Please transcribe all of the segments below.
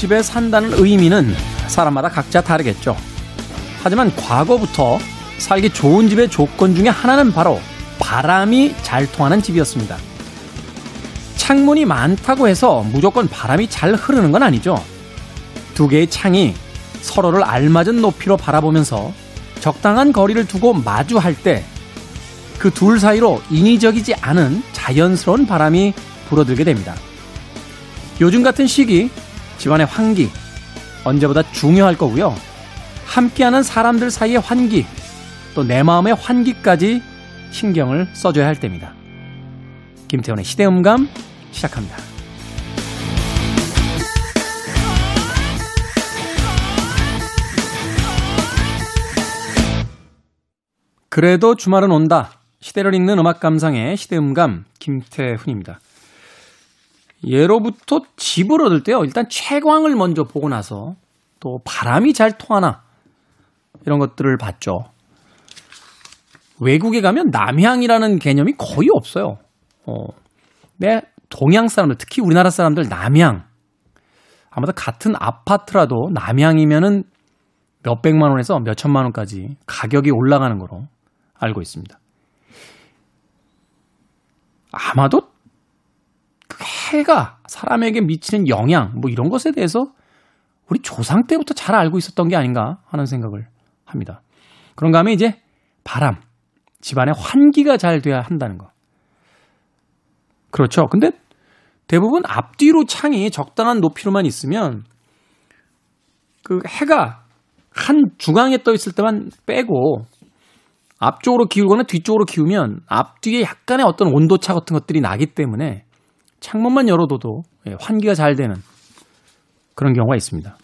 집에 산다는 의미는 사람마다 각자 다르겠죠. 하지만 과거부터 살기 좋은 집의 조건 중에 하나는 바로 바람이 잘 통하는 집이었습니다. 창문이 많다고 해서 무조건 바람이 잘 흐르는 건 아니죠. 두 개의 창이 서로를 알맞은 높이로 바라보면서 적당한 거리를 두고 마주할 때 그 둘 사이로 인위적이지 않은 자연스러운 바람이 불어들게 됩니다. 요즘 같은 시기 집안의 환기 언제보다 중요할 거고요. 함께하는 사람들 사이의 환기 또 내 마음의 환기까지 신경을 써줘야 할 때입니다. 김태훈의 시대음감 시작합니다. 그래도 주말은 온다. 시대를 읽는 음악 감상의 시대음감 김태훈입니다. 예로부터 집을 얻을 때요. 일단 채광을 먼저 보고 나서 또 바람이 잘 통하나 이런 것들을 봤죠. 외국에 가면 남향이라는 개념이 거의 없어요. 어, 내 동양 사람들, 특히 우리나라 사람들 남향. 아마도 같은 아파트라도 남향이면은 몇 백만 원에서 몇 천만 원까지 가격이 올라가는 거로 알고 있습니다. 아마도 그 해가 사람에게 미치는 영향, 뭐 이런 것에 대해서 우리 조상 때부터 잘 알고 있었던 게 아닌가 하는 생각을 합니다. 그런가 하면 이제 바람, 집안의 환기가 잘 돼야 한다는 거. 그렇죠. 근데 대부분 앞뒤로 창이 적당한 높이로만 있으면 그 해가 한 중앙에 떠 있을 때만 빼고 앞쪽으로 기울거나 뒤쪽으로 기우면 앞뒤에 약간의 어떤 온도차 같은 것들이 나기 때문에 창문만 열어둬도 예, 환기가 잘 되는 그런 경우가 있습니다.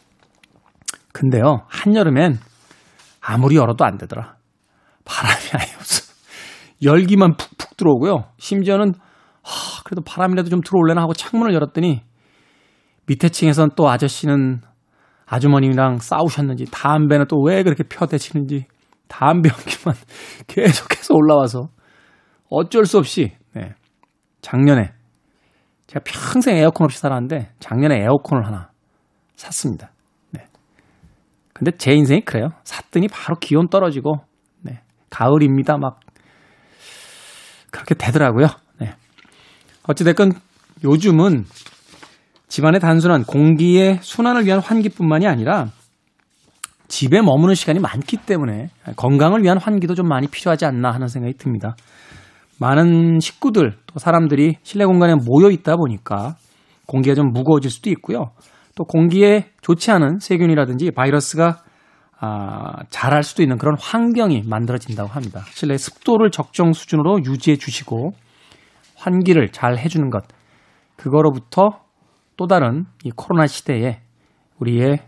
근데요, 한여름엔 아무리 열어도 안 되더라. 바람이 아예 없어. 열기만 푹푹 들어오고요. 심지어는 하, 그래도 바람이라도 좀 들어올래나 하고 창문을 열었더니 밑에 층에선 또 아저씨는 아주머님이랑 싸우셨는지 담배는 또 왜 그렇게 펴대치는지 담배 연기만 계속해서 올라와서 어쩔 수 없이 네. 작년에 제가 평생 에어컨 없이 살았는데 작년에 에어컨을 하나 샀습니다. 네. 근데 제 인생이 그래요. 샀더니 바로 기온 떨어지고 네. 가을입니다. 막 그렇게 되더라고요. 네. 어찌됐건 요즘은 집안의 단순한 공기의 순환을 위한 환기뿐만이 아니라 집에 머무는 시간이 많기 때문에 건강을 위한 환기도 좀 많이 필요하지 않나 하는 생각이 듭니다. 많은 식구들 또 사람들이 실내 공간에 모여 있다 보니까 공기가 좀 무거워질 수도 있고요. 또 공기에 좋지 않은 세균이라든지 바이러스가 아, 자랄 수도 있는 그런 환경이 만들어진다고 합니다. 실내 습도를 적정 수준으로 유지해 주시고 환기를 잘 해주는 것 그거로부터 또 다른 이 코로나 시대에 우리의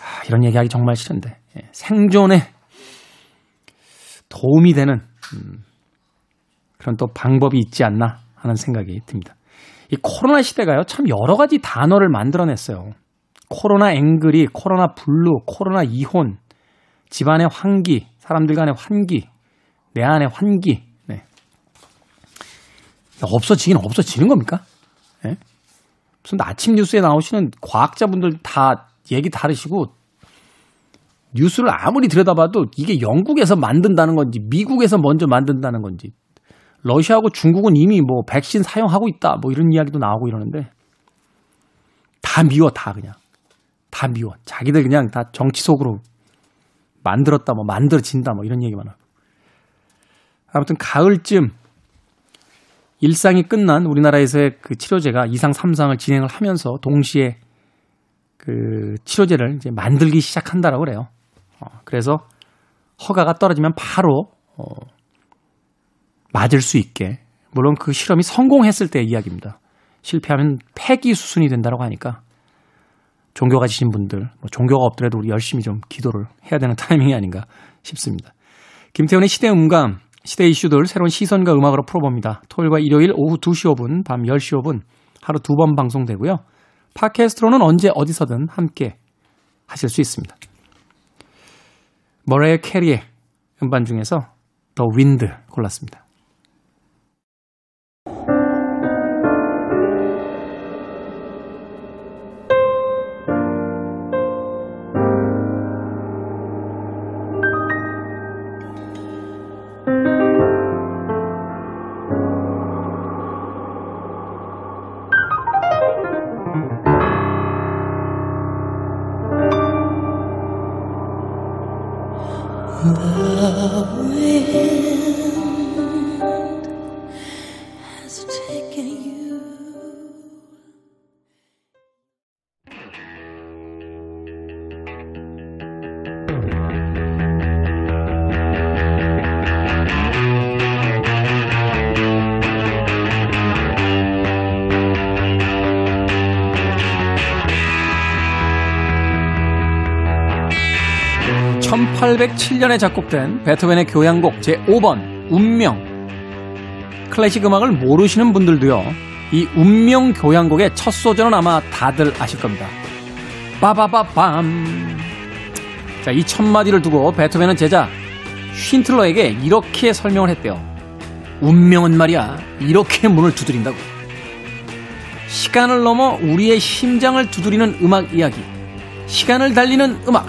아, 이런 얘기하기 정말 싫은데 예, 생존에 도움이 되는 음, 그런 또 방법이 있지 않나 하는 생각이 듭니다. 이 코로나 시대가요 참 여러 가지 단어를 만들어냈어요. 코로나 angry, 코로나 블루, 코로나 이혼, 집안의 환기, 사람들 간의 환기, 내 안의 환기. 네. 없어지긴 없어지는 겁니까? 네? 무슨 아침 뉴스에 나오시는 과학자분들 다 얘기 다르시고 뉴스를 아무리 들여다봐도 이게 영국에서 만든다는 건지 미국에서 먼저 만든다는 건지 러시아하고 중국은 이미 뭐 백신 사용하고 있다 뭐 이런 이야기도 나오고 이러는데 다 미워 다 그냥. 다 미워. 자기들 그냥 다 정치 속으로 만들었다 뭐 만들어진다 뭐 이런 얘기만 하고. 아무튼 가을쯤 일상이 끝난 우리나라에서의 그 치료제가 2상, 3상을 진행을 하면서 동시에 그 치료제를 이제 만들기 시작한다라고 그래요. 어, 그래서 허가가 떨어지면 바로 어, 맞을 수 있게 물론 그 실험이 성공했을 때의 이야기입니다. 실패하면 폐기 수순이 된다고 하니까 종교 가지신 분들, 뭐 종교가 없더라도 우리 열심히 좀 기도를 해야 되는 타이밍이 아닌가 싶습니다. 김태훈의 시대 음감, 시대 이슈들 새로운 시선과 음악으로 풀어봅니다. 토요일과 일요일 오후 2시 5분, 밤 10시 5분 하루 두 번 방송되고요. 팟캐스트로는 언제 어디서든 함께 하실 수 있습니다. 머레이 캐리의 음반 중에서 더 윈드 골랐습니다. (1807년에) 작곡된 베토벤의 교향곡 제5번 운명. 클래식 음악을 모르시는 분들도요 이 운명 교향곡의 첫 소절은 아마 다들 아실 겁니다. 빠바바밤. 자, 이 첫 마디를 두고 베토벤은 제자 쉰틀러에게 이렇게 설명을 했대요. 운명은 말이야 이렇게 문을 두드린다고. 시간을 넘어 우리의 심장을 두드리는 음악 이야기 시간을 달리는 음악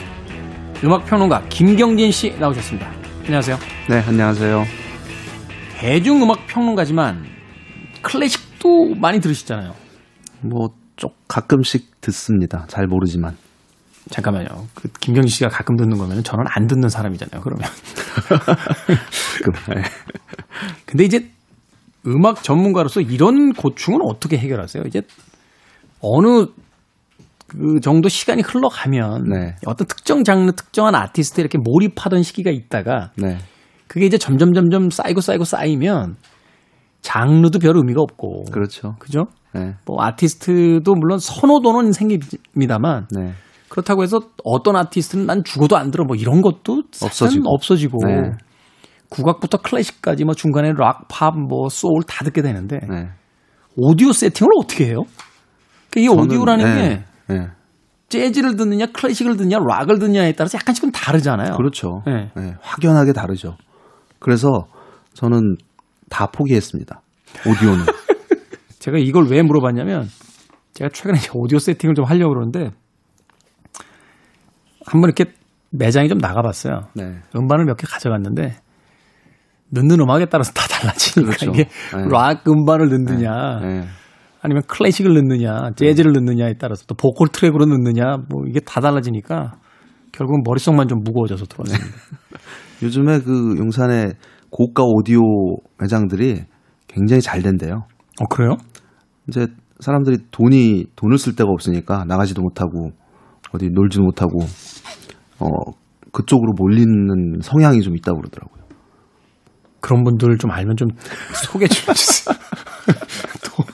음악평론가 김경진 씨 나오셨습니다. 안녕하세요. 네, 안녕하세요. 대중음악 평론가지만 클래식도 많이 들으시잖아요. 뭐, 쪽 가끔씩 듣습니다. 잘 모르지만. 잠깐만요. 그 김경진 씨가 가끔 듣는 거면 저는 안 듣는 사람이잖아요. 그러면. 네. 근데 이제 음악 전문가로서 이런 고충은 어떻게 해결하세요? 이제 어느 그 정도 시간이 흘러가면 네. 어떤 특정 장르, 특정한 아티스트에 이렇게 몰입하던 시기가 있다가 네. 그게 이제 점점 점점 쌓이고 쌓이고 쌓이면 장르도 별 의미가 없고 그렇죠. 그죠? 네. 뭐 아티스트도 물론 선호도는 생깁니다만 네. 그렇다고 해서 어떤 아티스트는 난 죽어도 안 들어 뭐 이런 것도 없어지고. 없어지고 네. 국악부터 클래식까지 뭐 중간에 락, 팝, 뭐 소울 다 듣게 되는데 네. 오디오 세팅을 어떻게 해요? 그러니까 이 오디오라는 네. 게 네. 재즈를 듣느냐, 클래식을 듣느냐, 락을 듣느냐에 따라서 약간씩 은 다르잖아요. 그렇죠. 네. 네, 확연하게 다르죠. 그래서 저는 다 포기했습니다. 오디오는. 제가 이걸 왜 물어봤냐면 제가 최근에 오디오 세팅을 좀 하려고 그러는데 한번 이렇게 매장에 좀 나가봤어요. 네. 음반을 몇 개 가져갔는데 넣는 음악에 따라서 다 달라지니까 그렇죠. 이게 네. 락 음반을 넣느냐 네. 아니면 클래식을 넣느냐 재즈를 넣느냐에 따라서 또 보컬 트랙으로 넣느냐 뭐 이게 다 달라지니까 결국은 머릿속만 좀 무거워져서 들어왔습니다. 요즘에 그 용산의 고가 오디오 매장들이 굉장히 잘 된대요. 어 그래요? 이제 사람들이 돈이 돈을 쓸 데가 없으니까 나가지도 못하고 어디 놀지도 못하고 어 그쪽으로 몰리는 성향이 좀 있다고 그러더라고요. 그런 분들 좀 알면 좀 소개 좀 해주세요. 돈,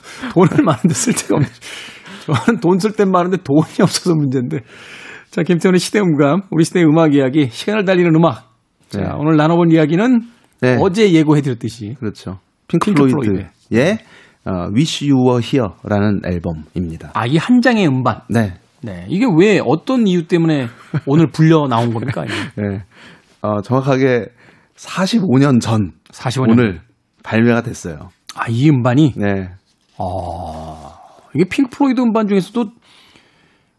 돈을 많은데 쓸 데가 없네. 저는 돈 쓸 땐 많은데 돈이 없어서 문제인데. 자, 김태훈의 시대음감, 우리 시대의 음악 이야기, 시간을 달리는 음악. 자, 네. 오늘 나눠본 이야기는 네. 어제 예고해드렸듯이 그렇죠. 핑크 핑크플로이드의 어, Wish You Were Here라는 앨범입니다. 아, 이 한 장의 음반. 네. 네. 이게 왜 어떤 이유 때문에 오늘 불려 나온 겁니까? 네. 어, 정확하게 45년 전 45년. 오늘 발매가 됐어요. 아, 이 음반이? 네. 아, 이게 핑크 플로이드 음반 중에서도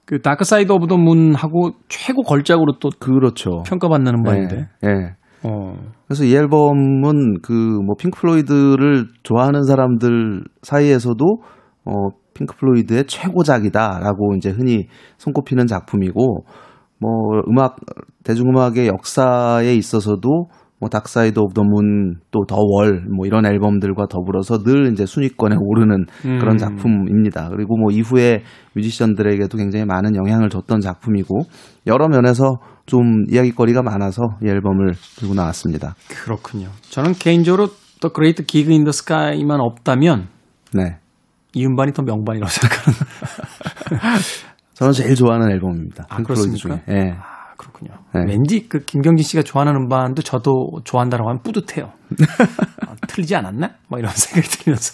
그 Dark Side Of The Moon하고 최고 걸작으로 또 그렇죠. 평가받는 음반인데. 네. 네. 어. 그래서 이 앨범은 그 뭐 핑크 플로이드를 좋아하는 사람들 사이에서도 어 핑크 플로이드의 최고작이다라고 이제 흔히 손꼽히는 작품이고 뭐 음악 대중음악의 역사에 있어서도 뭐 Dark Side of the Moon 또 The Wall 뭐 이런 앨범들과 더불어서 늘 이제 순위권에 오르는 그런 음. 작품입니다. 그리고 뭐 이후에 뮤지션들에게도 굉장히 많은 영향을 줬던 작품이고 여러 면에서 좀 이야기거리가 많아서 이 앨범을 들고 나왔습니다. 그렇군요. 저는 개인적으로 The Great Gig in the Sky만 없다면 네. 이 음반이 더 명반이라고 생각하는. 저는 제일 좋아하는 앨범입니다. 아, 핑크플로이드 그렇습니까? 중에. 예. 아, 그렇군요. 네. 왠지 그 김경진 씨가 좋아하는 음반도 저도 좋아한다라고 하면 뿌듯해요. 아, 틀리지 않았나? 뭐 이런 생각이 들면서.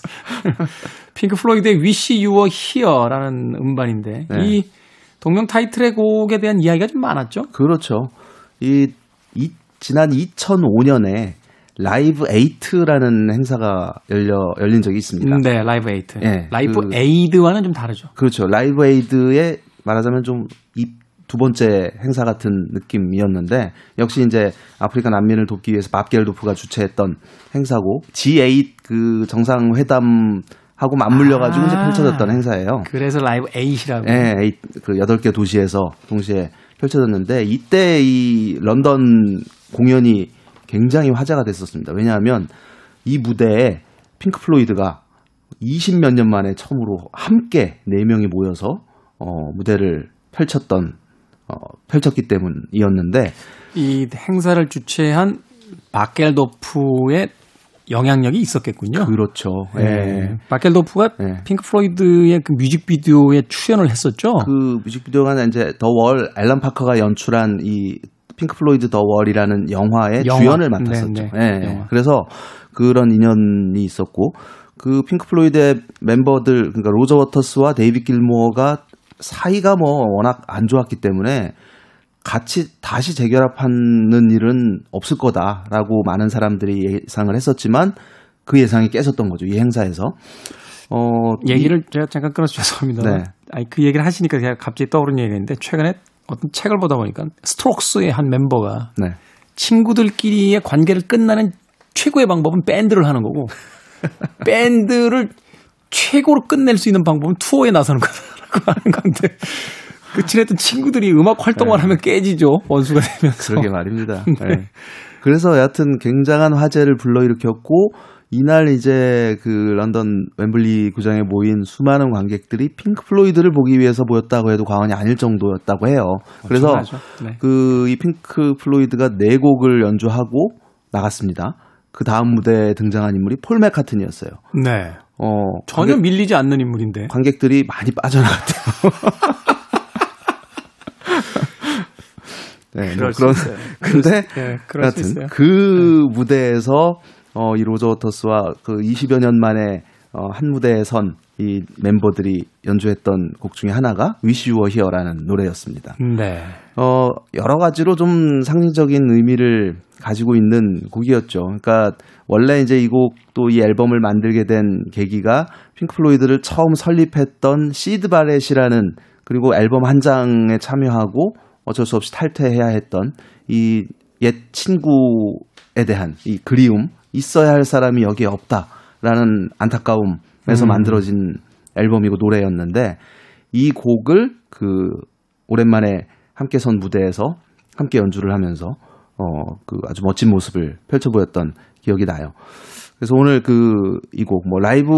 핑크 플로이드의 Wish You Were Here라는 음반인데 네. 이 동명 타이틀의 곡에 대한 이야기가 좀 많았죠? 그렇죠. 이, 이 지난 2005년에 Live Eight라는 행사가 열려 열린 적이 있습니다. 네, Live Eight. 예, 라이브 그- Aid와는 좀 다르죠. 그렇죠. Live Aid의 말하자면 좀이 두 번째 행사 같은 느낌이었는데 역시 이제 아프리카 난민을 돕기 위해서 밥 겔도프가 주최했던 행사고 G8 그 정상회담 하고 맞물려 가지고 이제 아. 펼쳐졌던 행사예요. 그래서 Live Eight라고. 예, 에잇, 그 여덟 개 도시에서 동시에 펼쳐졌는데 이때 이 런던 공연이 굉장히 화제가 됐었습니다. 왜냐하면 이 무대에 핑크 플로이드가 20몇 년 만에 처음으로 함께 네 명이 모여서 어, 무대를 펼쳤던 어, 펼쳤기 때문이었는데 이 행사를 주최한 밥 겔도프의 영향력이 있었겠군요. 그렇죠. 예. 예. 밥 겔도프가 예. 핑크 플로이드의 그 뮤직비디오에 출연을 했었죠. 그 뮤직비디오가 이제 The Wall 앨런 파커가 연출한 이 핑크 플로이드 The Wall이라는 영화의 영화. 주연을 맡았었죠. 네, 네. 예. 영화. 그래서 그런 인연이 있었고 그 핑크 플로이드의 멤버들 그러니까 로저 워터스와 데이빗 길모어가 사이가 뭐 워낙 안 좋았기 때문에 같이 다시 재결합하는 일은 없을 거다라고 많은 사람들이 예상을 했었지만 그 예상이 깨졌던 거죠. 이 행사에서. 어, 얘기를 제가 잠깐 끊어서 죄송합니다. 네. 아니 그 얘기를 하시니까 제가 갑자기 떠오른 얘기가 있는데 최근에 어떤 책을 보다 보니까 스트록스의 한 멤버가 네. 친구들끼리의 관계를 끝내는 최고의 방법은 밴드를 하는 거고 밴드를 최고로 끝낼 수 있는 방법은 투어에 나서는 거라고 하는 건데 그 친했던 친구들이 음악 활동을 하면 깨지죠 원수가 되면서 네. 그러게 말입니다. 네. 그래서 여하튼 굉장한 화제를 불러일으켰고 이날 이제 그 런던 웸블리 구장에 모인 수많은 관객들이 핑크 플로이드를 보기 위해서 모였다고 해도 과언이 아닐 정도였다고 해요. 그래서. 네. 그이 핑크 플로이드가 네 곡을 연주하고 나갔습니다. 그 다음 무대에 등장한 인물이 폴 맥카튼이었어요. 네. 어, 전혀 관객, 밀리지 않는 인물인데 관객들이 많이 빠져나갔대요. 네, 그런. 근데 네. 여하튼 그 무대에서 어, 이 로저 워터스와 그 20여 년 만에 어, 한 무대에 선 이 멤버들이 연주했던 곡 중에 하나가 Wish You Were Here라는 노래였습니다. 네. 어, 여러 가지로 좀 상징적인 의미를 가지고 있는 곡이었죠. 그러니까 원래 이제 이 곡도 이 앨범을 만들게 된 계기가 핑크 플로이드를 처음 설립했던 시드 바렛이라는 그리고 앨범 한 장에 참여하고 어쩔 수 없이 탈퇴해야 했던 이 옛 친구에 대한 이 그리움, 있어야 할 사람이 여기에 없다 라는 안타까움에서 음. 만들어진 앨범이고 노래였는데 이 곡을 그 오랜만에 함께 선 무대에서 함께 연주를 하면서 어 그 아주 멋진 모습을 펼쳐 보였던 기억이 나요. 그래서 오늘 그 이 곡 뭐 라이브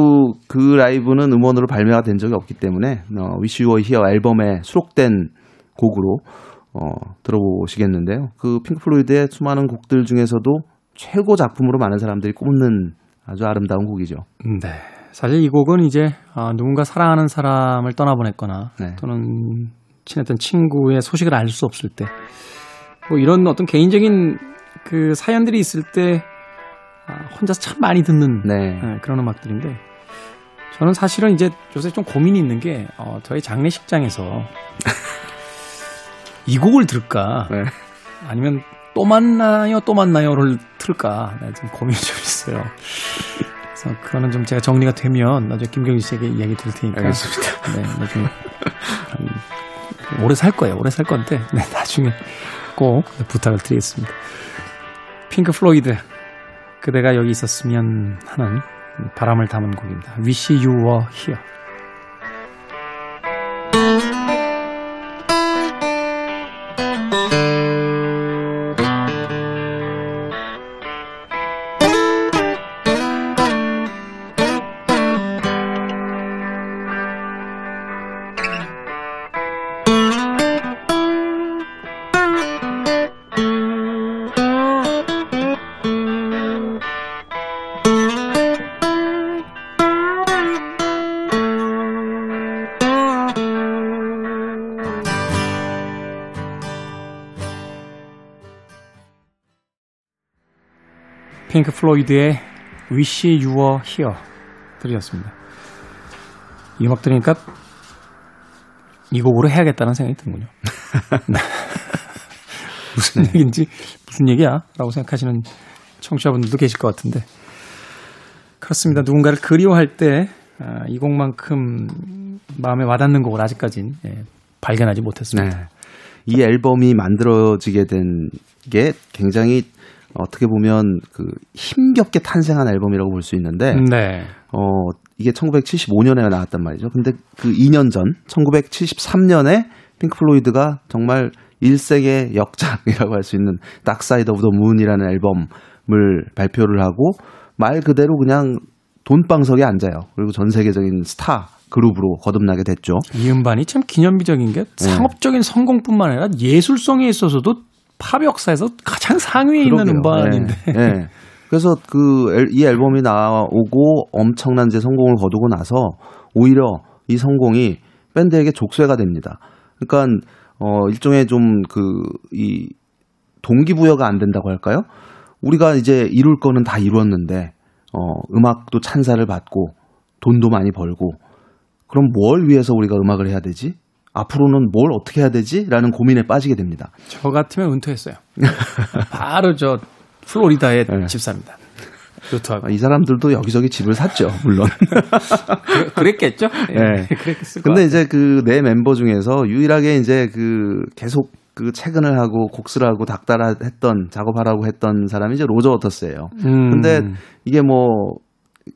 그 라이브는 음원으로 발매가 된 적이 없기 때문에 어 You Were Here 앨범에 수록된 곡으로 어 들어보시겠는데요. 그 핑크 플로이드의 수많은 곡들 중에서도 최고 작품으로 많은 사람들이 꼽는 아주 아름다운 곡이죠. 네. 사실 이 곡은 이제 아, 누군가 사랑하는 사람을 떠나보냈거나 네. 또는 친했던 친구의 소식을 알 수 없을 때, 뭐 이런 어떤 개인적인 그 사연들이 있을 때 아, 혼자서 참 많이 듣는 네. 예, 그런 음악들인데 저는 사실은 이제 요새 좀 고민이 있는 게 어, 저희 장례식장에서 이 곡을 들을까 네. 아니면 또 만나요 또 만나요를 틀까 네, 좀 고민이 좀 있어요. 그래서 그거는 좀 제가 정리가 되면 나중에 김경희 씨에게 이야기 드릴 테니까 알겠습니다. 네, 나중에 한, 오래 살 거예요. 오래 살 건데 네, 나중에 꼭 부탁을 드리겠습니다. 핑크 플로이드 그대가 여기 있었으면 하는 바람을 담은 곡입니다. Wish You Were Here. 핑크 플로이드의 Wish You Were Here 들으셨습니다. 이 음악 들으니까 이 곡으로 해야겠다는 생각이 드는군요. 네. 무슨 얘기인지 무슨 얘기야? 라고 생각하시는 청취자분들도 계실 것 같은데 그렇습니다. 누군가를 그리워할 때이 곡만큼 마음에 와닿는 곡을 아직까진 예, 발견하지 못했습니다. 네. 이 앨범이 만들어지게 된 게 굉장히 어떻게 보면 그 힘겹게 탄생한 앨범이라고 볼 수 있는데 네. 어 이게 1975년에 나왔단 말이죠. 근데 그 2년 전 1973년에 핑크 플로이드가 정말 일생의 역작이라고 할 수 있는 Dark Side of the Moon이라는 앨범을 발표를 하고 말 그대로 그냥 돈방석에 앉아요. 그리고 전 세계적인 스타 그룹으로 거듭나게 됐죠. 이 음반이 참 기념비적인 게 네. 상업적인 성공뿐만 아니라 예술성에 있어서도 팝 역사에서 가장 상위에 그러게요. 있는 음반인데. 네. 네. 그래서 그 이 앨범이 나오고 엄청난 제 성공을 거두고 나서 오히려 이 성공이 밴드에게 족쇄가 됩니다. 그러니까 어 일종의 좀 그 이 동기부여가 안 된다고 할까요? 우리가 이제 이룰 거는 다 이루었는데 어 음악도 찬사를 받고 돈도 많이 벌고 그럼 뭘 위해서 우리가 음악을 해야 되지? 앞으로는 뭘 어떻게 해야 되지? 라는 고민에 빠지게 됩니다. 저 같으면 은퇴했어요. 바로 저 플로리다에 네. 집 삽니다. 아, 이 사람들도 여기저기 집을 샀죠, 물론. 그랬겠죠? 네. 네. 그랬겠을 근데 이제 그 네 멤버 중에서 유일하게 이제 그 계속 그 퇴근을 하고 곡수를 하고 닥달아 했던 작업하라고 했던 사람이 이제 로저 워터스예요. 음. 근데 이게 뭐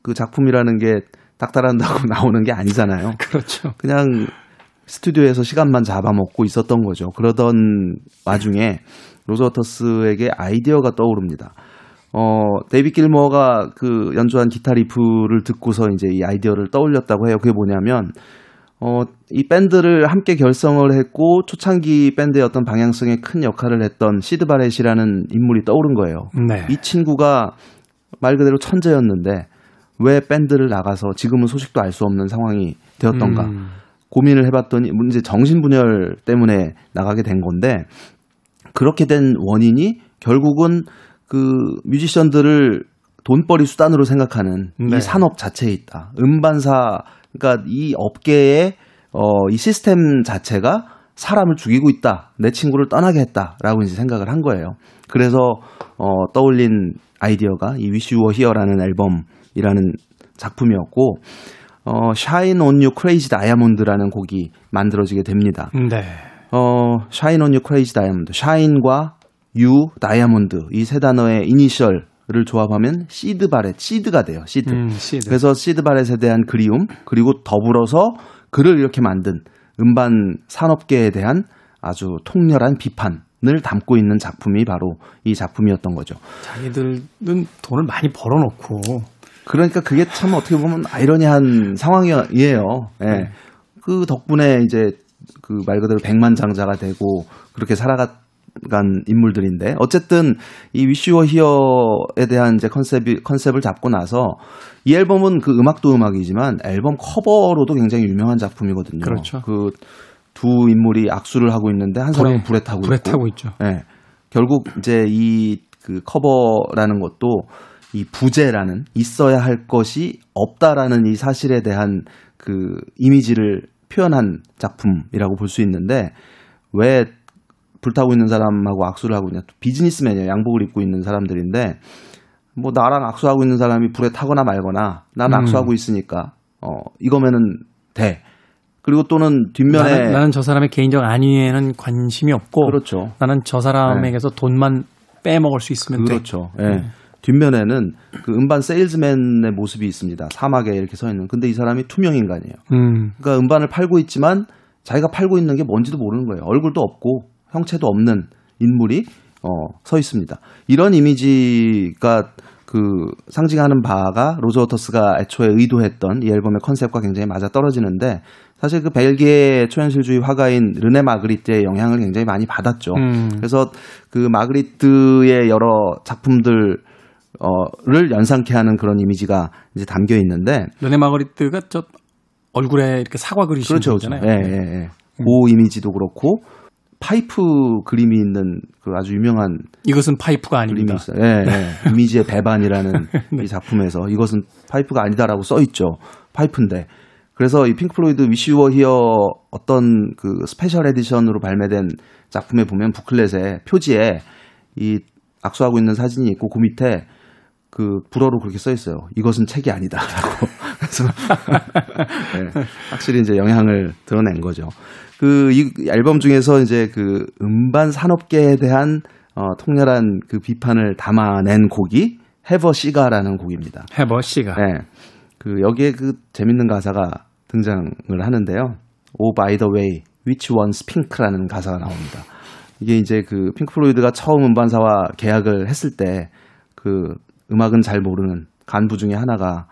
그 작품이라는 게 닥달한다고 나오는 게 아니잖아요. 그렇죠. 그냥 스튜디오에서 시간만 잡아먹고 있었던 거죠. 그러던 와중에 로저 워터스에게 아이디어가 떠오릅니다. 어, 데이빗 길모어가 그 연주한 기타 리프를 듣고서 이제 이 아이디어를 떠올렸다고 해요. 그게 뭐냐면, 어, 이 밴드를 함께 결성을 했고, 초창기 밴드의 어떤 방향성에 큰 역할을 했던 시드 바렛이라는 인물이 떠오른 거예요. 네. 이 친구가 말 그대로 천재였는데, 왜 밴드를 나가서 지금은 소식도 알 수 없는 상황이 되었던가. 음. 고민을 해봤더니, 문제 정신분열 때문에 나가게 된 건데, 그렇게 된 원인이 결국은 그 뮤지션들을 돈벌이 수단으로 생각하는 네. 이 산업 자체에 있다. 음반사 그러니까 이 업계의 어, 이 시스템 자체가 사람을 죽이고 있다. 내 친구를 떠나게 했다라고 이제 생각을 한 거예요. 그래서 어, 떠올린 아이디어가 이 Wish You Were Here라는 앨범이라는 작품이었고 어, Shine on You Crazy Diamond라는 곡이 만들어지게 됩니다. 네. 어, Shine on You Crazy Diamond. Shine과 You, Diamond 이 세 단어의 이니셜을 조합하면 시드 바렛, 시드가 돼요. 시드. 음, 시드. 그래서 시드 바렛에 대한 그리움 그리고 더불어서 그를 이렇게 만든 음반 산업계에 대한 아주 통렬한 비판을 담고 있는 작품이 바로 이 작품이었던 거죠. 자기들은 돈을 많이 벌어놓고 그러니까 그게 참 어떻게 보면 아이러니한 상황이에요. 예. 네. 그 덕분에 이제 그 말 그대로 백만장자가 되고 그렇게 살아갔 간 인물들인데 어쨌든 이 위슈어 히어에 대한 이제 컨셉이 컨셉을 잡고 나서 이 앨범은 그 음악도 음악이지만 앨범 커버로도 굉장히 유명한 작품이거든요. 그렇죠. 그 두 인물이 악수를 하고 있는데 한 사람은 불에 타고 불에 있고. 타고 있죠. 네. 결국 이제 이 그 커버라는 것도 이 부재라는 있어야 할 것이 없다라는 이 사실에 대한 그 이미지를 표현한 작품이라고 볼 수 있는데 왜 불타고 있는 사람하고 악수를 하고 있냐. 비즈니스맨이에요. 양복을 입고 있는 사람들인데 뭐 나랑 악수하고 있는 사람이 불에 타거나 말거나 난 음. 악수하고 있으니까 어 이거면은 돼. 그리고 또는 뒷면에 나는, 나는, 저 사람의 개인적 안위에는 관심이 없고 그렇죠. 나는 저 사람에게서 네. 돈만 빼먹을 수 있으면 그렇죠. 돼. 네. 네. 뒷면에는 그 음반 세일즈맨의 모습이 있습니다. 사막에 이렇게 서 있는. 근데 이 사람이 투명 인간이에요. 음. 그러니까 음반을 팔고 있지만 자기가 팔고 있는 게 뭔지도 모르는 거예요. 얼굴도 없고 형체도 없는 인물이 어, 서 있습니다. 이런 이미지가 그 상징하는 바가 로저 워터스가 애초에 의도했던 이 앨범의 컨셉과 굉장히 맞아 떨어지는데 사실 그 벨기에 초현실주의 화가인 르네 마그리트의 영향을 굉장히 많이 받았죠. 음. 그래서 그 마그리트의 여러 작품들 어를 연상케 하는 그런 이미지가 이제 담겨 있는데 르네 마그리트가 저 얼굴에 이렇게 사과 그리시는 그렇죠, 그렇죠. 거잖아요. 예, 예, 예. 음. 그 이미지도 그렇고 파이프 그림이 있는 그 아주 유명한 이것은 파이프가 아닙니다. 그림이 있어요. 예, 예. 이미지의 배반이라는 네. 이 작품에서 이것은 파이프가 아니다라고 써 있죠. 파이프인데. 그래서 이 핑크플로이드 Wish You Were Here 어떤 그 special edition으로 발매된 작품에 보면 booklet에 표지에 이 악수하고 있는 사진이 있고 그 밑에 그 불어로 그렇게 써 있어요. 이것은 책이 아니다라고. 그래서 네, 확실히 이제 영향을 드러낸 거죠. 그 이 앨범 중에서 이제 그 음반 산업계에 대한 어, 통렬한 그 비판을 담아낸 곡이 해버 시가라는 곡입니다. 해버 시가. 네. 그 여기에 그 재밌는 가사가 등장을 하는데요. Oh by the way, which one's pink라는 가사가 나옵니다. 이게 이제 그 핑크 플로이드가 처음 음반사와 계약을 했을 때 그 음악은 잘 모르는 간부 중에 하나가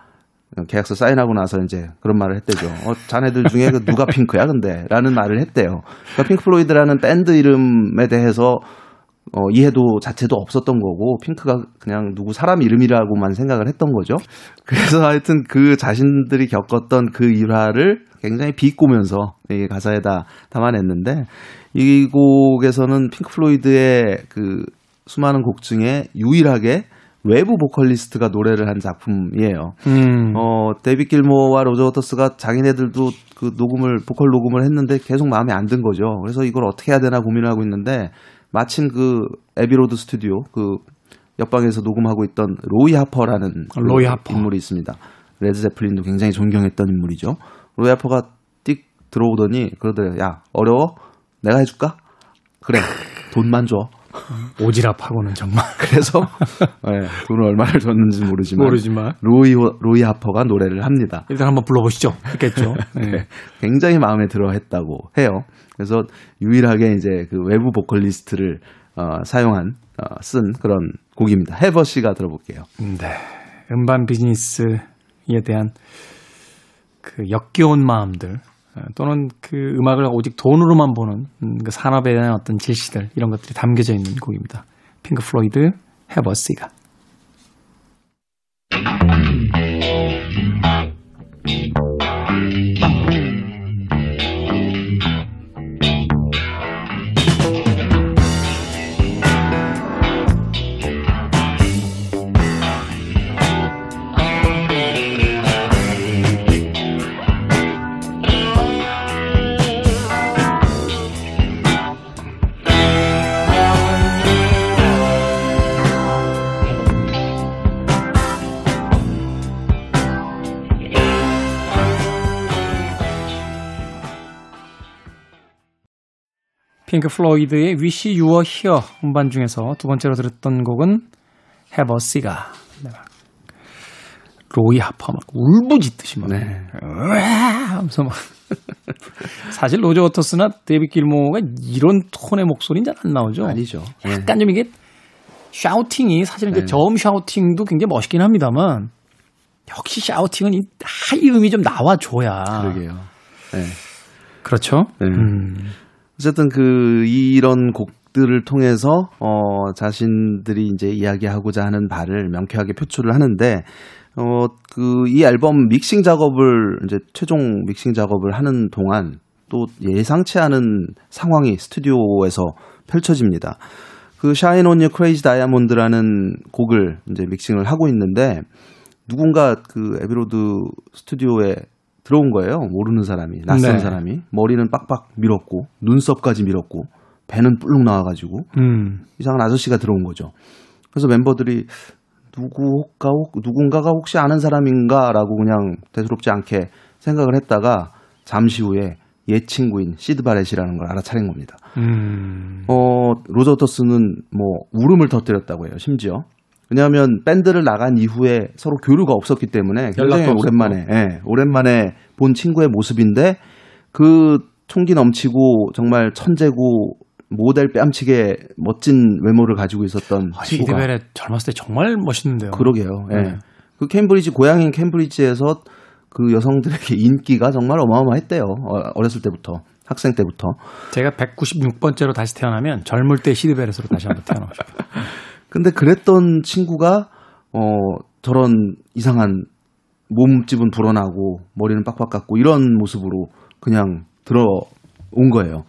계약서 사인하고 나서 이제 그런 말을 했대죠. 어, 자네들 중에 그 누가 핑크야, 근데? 라는 말을 했대요. 그러니까 핑크 플로이드라는 밴드 이름에 대해서 어, 이해도 자체도 없었던 거고, 핑크가 그냥 누구 사람 이름이라고만 생각을 했던 거죠. 그래서 하여튼 그 자신들이 겪었던 그 일화를 굉장히 비꼬면서 이 가사에다 담아냈는데, 이 곡에서는 핑크 플로이드의 그 수많은 곡 중에 유일하게 외부 보컬리스트가 노래를 한 작품이에요. 음. 어, 데이비 길모와 로저 워터스가 자기네들도 그 녹음을, 보컬 녹음을 했는데 계속 마음에 안 든 거죠. 그래서 이걸 어떻게 해야 되나 고민을 하고 있는데 마침 그 애비로드 스튜디오 그 옆방에서 녹음하고 있던 로이 하퍼라는 그 로이 하퍼. 인물이 있습니다. 레드 제플린도 굉장히 존경했던 인물이죠. 로이 하퍼가 띡 들어오더니 그러더래요. 야, 어려워? 내가 해줄까? 그래. 돈만 줘. 오지랖하고는 정말. 그래서 네, 돈을 얼마를 줬는지 모르지만, 모르지만 로이 로이 하퍼가 노래를 합니다. 일단 한번 불러보시죠. 했겠죠. 네. 네. 굉장히 마음에 들어했다고 해요. 그래서 유일하게 이제 그 외부 보컬리스트를 어, 사용한 어, 쓴 그런 곡입니다. 해버 씨가 들어볼게요. 네, 음반 비즈니스에 대한 그 역겨운 마음들 어, 또는 그 음악을 오직 돈으로만 보는 음, 그 산업에 대한 어떤 질시들 이런 것들이 담겨져 있는 곡입니다. 핑크 플로이드 Have a Cigar 핑크 플로이드의 Wish You Were Here 음반 중에서 두 번째로 들었던 곡은 Have a Cigar. 네. 로이 하퍼 막 울부짖듯이 막 네. 하면서 막 사실 로저 워터스나 데이비 길모가 이런 톤의 목소리는 잘 안 나오죠. 아니죠. 약간 네. 좀 이게 샤우팅이 사실은 네. 저음 샤우팅도 굉장히 멋있긴 합니다만 역시 샤우팅은 이 high 음이 좀 나와줘야. 그러게요. 네. 그렇죠. 네. 음. 어쨌든 그 이런 곡들을 통해서 어 자신들이 이제 이야기하고자 하는 바를 명쾌하게 표출을 하는데 어 그 이 앨범 믹싱 작업을 이제 최종 믹싱 작업을 하는 동안 또 예상치 않은 상황이 스튜디오에서 펼쳐집니다. 그 샤인 온유 크레이지 다이아몬드라는 곡을 이제 믹싱을 하고 있는데 누군가 그 애비로드 스튜디오에 들어온 거예요. 모르는 사람이, 낯선 네. 사람이. 머리는 빡빡 밀었고, 눈썹까지 밀었고, 배는 불룩 나와가지고, 음. 이상한 아저씨가 들어온 거죠. 그래서 멤버들이 누구가, 누군가가 혹시 아는 사람인가라고 그냥 대수롭지 않게 생각을 했다가 잠시 후에 옛 친구인 시드 바렛이라는 걸 알아차린 겁니다. 음. 어, 로저 워터스는 뭐 울음을 터뜨렸다고 해요. 심지어 왜냐하면 밴드를 나간 이후에 서로 교류가 없었기 때문에 굉장히 오랜만에 예, 오랜만에 본 친구의 모습인데 그 총기 넘치고 정말 천재고 모델 뺨치게 멋진 외모를 가지고 있었던 아, 친구가 시드 바렛의 젊었을 때 정말 멋있는데요. 그러게요. 예. 네. 그 캠브리지 고향인 캠브리지에서 그 여성들에게 인기가 정말 어마어마했대요. 어, 어렸을 때부터 학생 때부터. 제가 196번째로 다시 태어나면 젊을 때 시드 바렛으로 다시 한번 태어나고 싶어요. 근데 그랬던 친구가 어 저런 이상한 몸집은 불어나고 머리는 빡빡 깎고 이런 모습으로 그냥 들어온 거예요.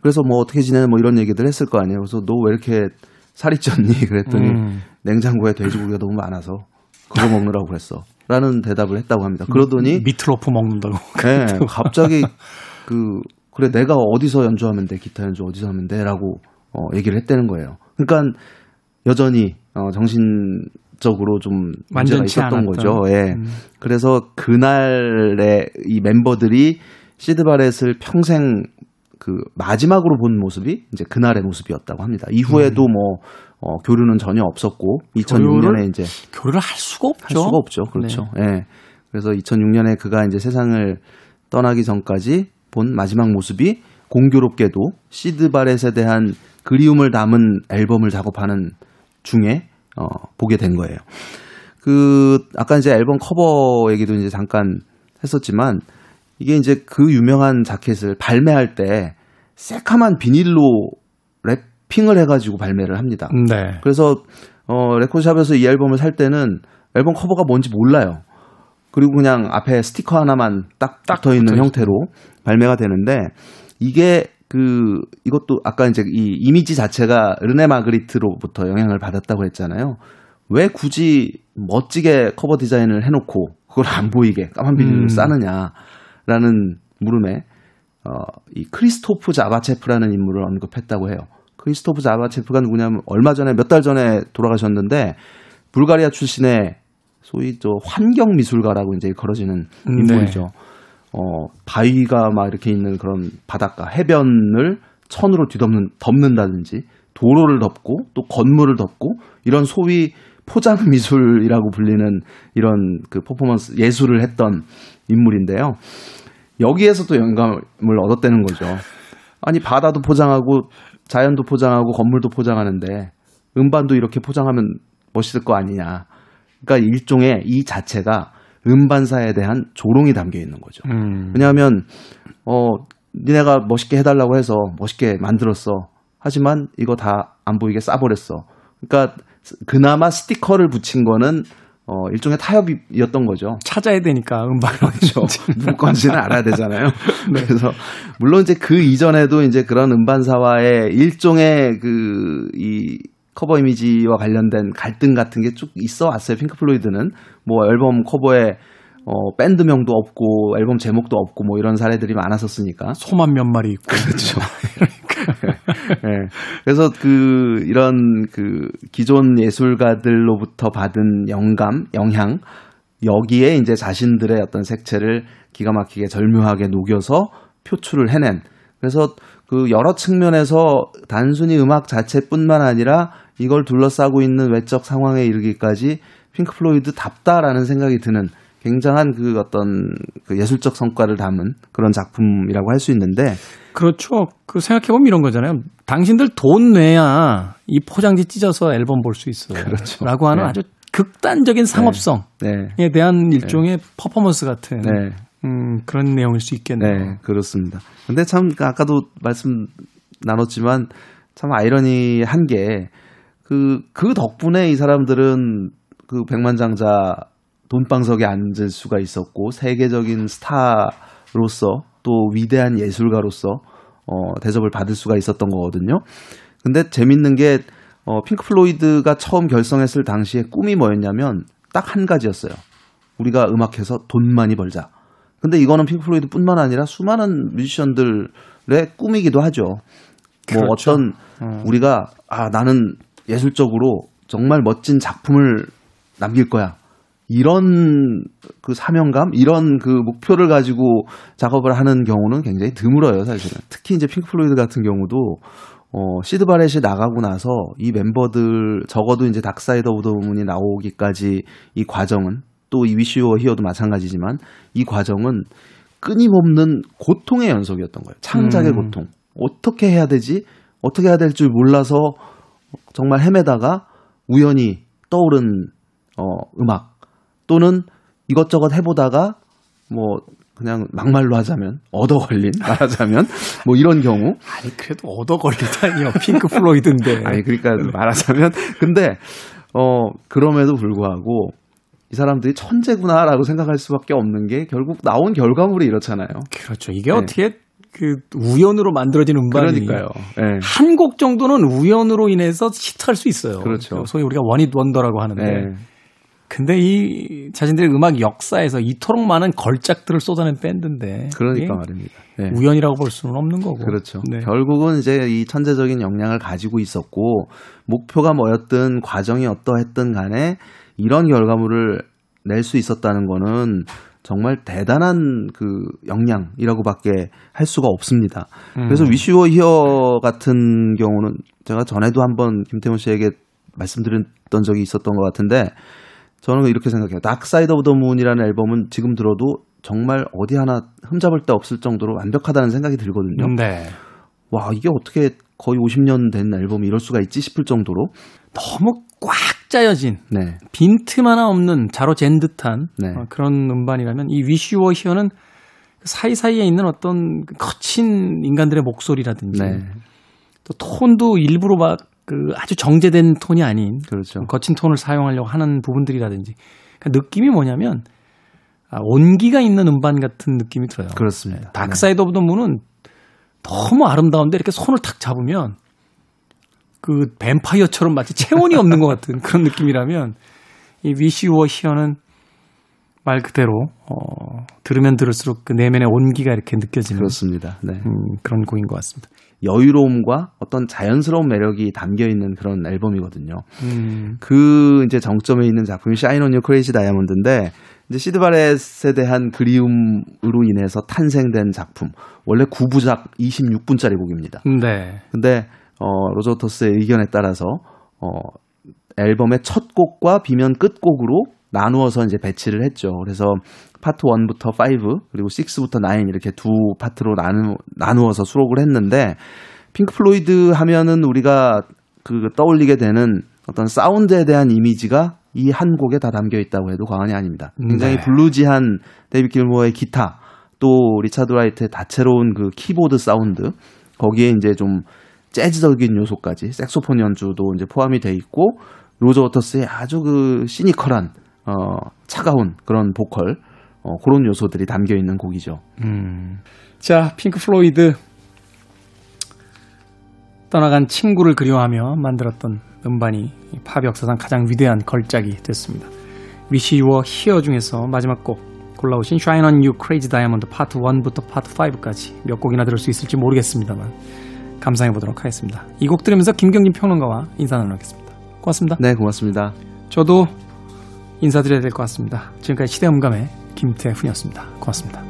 그래서 뭐 어떻게 지내 뭐 이런 얘기들 했을 거 아니에요. 그래서 너 왜 이렇게 살이 쪘니? 그랬더니 음. 냉장고에 돼지고기가 너무 많아서 그거 먹느라고 그랬어. 라는 대답을 했다고 합니다. 그러더니 미트로프 먹는다고. 네, 갑자기 그 그래 내가 어디서 연주하면 돼 기타 연주 어디서 하면 돼라고 어, 얘기를 했다는 거예요. 그러니까 여전히 어, 정신적으로 좀 문제가 있었던 않았던. 거죠. 예. 음. 그래서 그날의 이 멤버들이 시드 바렛을 평생 그 마지막으로 본 모습이 이제 그날의 모습이었다고 합니다. 이후에도 음. 뭐 어, 교류는 전혀 없었고 2006년에 이제 교류를 할 수가 없죠. 할 수가 없죠. 그렇죠. 네. 예. 그래서 2006년에 그가 이제 세상을 떠나기 전까지 본 마지막 모습이 공교롭게도 시드 바렛에 대한 그리움을 담은 앨범을 작업하는 중에 어, 보게 된 거예요. 그 아까 이제 앨범 커버 얘기도 이제 잠깐 했었지만 이게 이제 그 유명한 자켓을 발매할 때 새카만 비닐로 랩핑을 해가지고 발매를 합니다. 네. 그래서 어 레코드샵에서 이 앨범을 살 때는 앨범 커버가 뭔지 몰라요. 그리고 그냥 앞에 스티커 하나만 딱 붙어 있는 형태로 발매가 되는데 이게 그 이것도 아까 이제 이 이미지 자체가 르네 마그리트로부터 영향을 받았다고 했잖아요. 왜 굳이 멋지게 커버 디자인을 해놓고 그걸 안 보이게 까만 비닐로 음. 싸느냐라는 물음에 어, 이 크리스토프 자바체프라는 인물을 언급했다고 해요. 크리스토프 자바체프가 누구냐면 얼마 전에 몇 달 전에 돌아가셨는데 불가리아 출신의 소위 저 환경 미술가라고 이제 불려지는 음, 인물이죠. 네. 어, 바위가 막 이렇게 있는 그런 바닷가 해변을 천으로 뒤덮는 덮는다든지 도로를 덮고 또 건물을 덮고 이런 소위 포장 미술이라고 불리는 이런 그 퍼포먼스 예술을 했던 인물인데요. 여기에서 도 영감을 얻었다는 거죠. 아니 바다도 포장하고 자연도 포장하고 건물도 포장하는데 음반도 이렇게 포장하면 멋있을 거 아니냐. 그러니까 일종의 이 자체가 음반사에 대한 조롱이 담겨 있는 거죠. 음. 왜냐하면 어 니네가 멋있게 해달라고 해서 멋있게 만들었어. 하지만 이거 다 안 보이게 싸버렸어. 그러니까 그나마 스티커를 붙인 거는 어, 일종의 타협이었던 거죠. 찾아야 되니까 음반을. 그렇죠. 누구 건지는 알아야 되잖아요. 네. 그래서, 물론 이제 그 이전에도 이제 그런 음반사와의 일종의 그, 이, 커버 이미지와 관련된 갈등 같은 게 쭉 있어 왔어요. 핑크 플로이드는. 뭐 앨범 커버에 어, 밴드명도 없고 앨범 제목도 없고 뭐 이런 사례들이 많았었으니까. 소만 몇 마리 있고. 그렇죠. 네. 그래서 그 이런 그 기존 예술가들로부터 받은 영감, 영향 여기에 이제 자신들의 어떤 색채를 기가 막히게 절묘하게 녹여서 표출을 해낸. 그래서 그 여러 측면에서 단순히 음악 자체뿐만 아니라 이걸 둘러싸고 있는 외적 상황에 이르기까지 핑크 플로이드 답다라는 생각이 드는 굉장한 그 어떤 그 예술적 성과를 담은 그런 작품이라고 할 수 있는데 그렇죠. 그 생각해 보면 이런 거잖아요. 당신들 돈 내야 이 포장지 찢어서 앨범 볼 수 있어요. 그렇죠. 라고 하는 네. 아주 극단적인 상업성에 네. 네. 대한 일종의 네. 퍼포먼스 같은 네. 음, 그런 내용일 수 있겠네요. 네, 그렇습니다. 근데 참 아까도 말씀 나눴지만 참 아이러니한 게 그, 그 덕분에 이 사람들은 그 백만장자 돈방석에 앉을 수가 있었고 세계적인 스타로서 또 위대한 예술가로서 어, 대접을 받을 수가 있었던 거거든요. 근데 재밌는 게 어, 핑크 플로이드가 처음 결성했을 당시에 꿈이 뭐였냐면 딱 한 가지였어요. 우리가 음악해서 돈 많이 벌자. 근데 이거는 핑크 플로이드뿐만 아니라 수많은 뮤지션들의 꿈이기도 하죠. 뭐 그렇죠. 어떤 어. 우리가 아 나는 예술적으로 정말 멋진 작품을 남길 거야. 이런 그 사명감, 이런 그 목표를 가지고 작업을 하는 경우는 굉장히 드물어요, 사실은. 특히 이제 핑크 플로이드 같은 경우도 어, 시드 바렛이 나가고 나서 이 멤버들 적어도 이제 닥사이더 오더 문이 나오기까지 이 과정은 또 이 위시 오 히어도 마찬가지지만 이 과정은 끊임없는 고통의 연속이었던 거예요. 창작의 음. 고통. 어떻게 해야 되지? 어떻게 해야 될 줄 몰라서 정말 헤매다가 우연히 떠오른 어, 음악 또는 이것저것 해보다가 뭐 그냥 막말로 하자면 얻어 걸린 말하자면 뭐 이런 경우 아니 그래도 얻어 걸리다니요 핑크 플로이드인데 아니 그러니까 말하자면 근데 어 그럼에도 불구하고 이 사람들이 천재구나라고 생각할 수밖에 없는 게 결국 나온 결과물이 이렇잖아요. 그렇죠. 이게 네. 어떻게 그 우연으로 만들어진 음반이 그러니까요. 네. 한곡 정도는 우연으로 인해서 히트할 수 있어요. 그렇죠. 소위 우리가 one-hit wonder라고 하는데 네. 근데 이 자신들의 음악 역사에서 이토록 많은 걸작들을 쏟아낸 밴드인데 그러니까 말입니다. 네. 우연이라고 볼 수는 없는 거고. 그렇죠. 네. 결국은 이제 이 천재적인 역량을 가지고 있었고 목표가 뭐였든 과정이 어떠했든 간에 이런 결과물을 낼 수 있었다는 거는 정말 대단한 그 역량이라고밖에 할 수가 없습니다. 음. 그래서 Wish You Were Here 같은 경우는 제가 전에도 한번 김태훈 씨에게 말씀드렸던 적이 있었던 것 같은데 저는 이렇게 생각해요. Dark Side of the Moon이라는 앨범은 지금 들어도 정말 어디 하나 흠잡을 데 없을 정도로 완벽하다는 생각이 들거든요. 네. 와, 이게 어떻게 거의 50년 된 앨범이 이럴 수가 있지 싶을 정도로 너무 꽉 짜여진 네. 빈틈 하나 없는 자로 잰 듯한 네. 어, 그런 음반이라면 이 Wish You Were Here는 사이사이에 있는 어떤 거친 인간들의 목소리라든지 네. 또 톤도 일부러 막 그 아주 정제된 톤이 아닌 그렇죠. 거친 톤을 사용하려고 하는 부분들이라든지 그러니까 느낌이 뭐냐면 아, 온기가 있는 음반 같은 느낌이 들어요. 그렇습니다. Dark Side of the Moon은 너무 아름다운데 이렇게 손을 탁 잡으면 그 뱀파이어처럼 마치 체온이 없는 것 같은 그런 느낌이라면 이 Wish You Were Here는 말 그대로 어, 들으면 들을수록 그 내면의 온기가 이렇게 느껴지는 그렇습니다. 네. 음, 그런 곡인 것 같습니다. 여유로움과 어떤 자연스러운 매력이 담겨 있는 그런 앨범이거든요. 음, 그 이제 정점에 있는 작품이 Shine On You Crazy Diamond인데 이제 시드 바렛에 대한 그리움으로 인해서 탄생된 작품. 원래 9부작 26분짜리 곡입니다. 네. 근데 어 로저 워터스의 의견에 따라서 어 앨범의 첫 곡과 B면 끝곡으로 나누어서 이제 배치를 했죠. 그래서 파트 1부터 5 그리고 6부터 9 이렇게 두 파트로 나누 나누어서 수록을 했는데 핑크 플로이드 하면은 우리가 그 떠올리게 되는 어떤 사운드에 대한 이미지가 이 한 곡에 다 담겨 있다고 해도 과언이 아닙니다. 굉장히 네. 블루지한 데이비드 길모어의 기타 또 리차드 라이트의 다채로운 그 키보드 사운드 거기에 이제 좀 재즈적인 요소까지 색소폰 연주도 이제 포함이 돼 있고 로저 워터스의 아주 그 시니컬한 어 차가운 그런 보컬 어 그런 요소들이 담겨 있는 곡이죠. 음. 자, 핑크 플로이드 떠나간 친구를 그리워하며 만들었던 음반이 이 팝 역사상 가장 위대한 걸작이 됐습니다. 위시 유어 히어 중에서 마지막 곡 골라오신 Shine on You Crazy Diamond 파트 1부터 파트 5까지 몇 곡이나 들을 수 있을지 모르겠습니다만 감상해 보도록 하겠습니다. 이 곡 들으면서 김경진 평론가와 인사 나누겠습니다. 고맙습니다. 네, 고맙습니다. 저도 인사드려야 될 것 같습니다. 지금까지 시대음감의 김태훈이었습니다. 고맙습니다.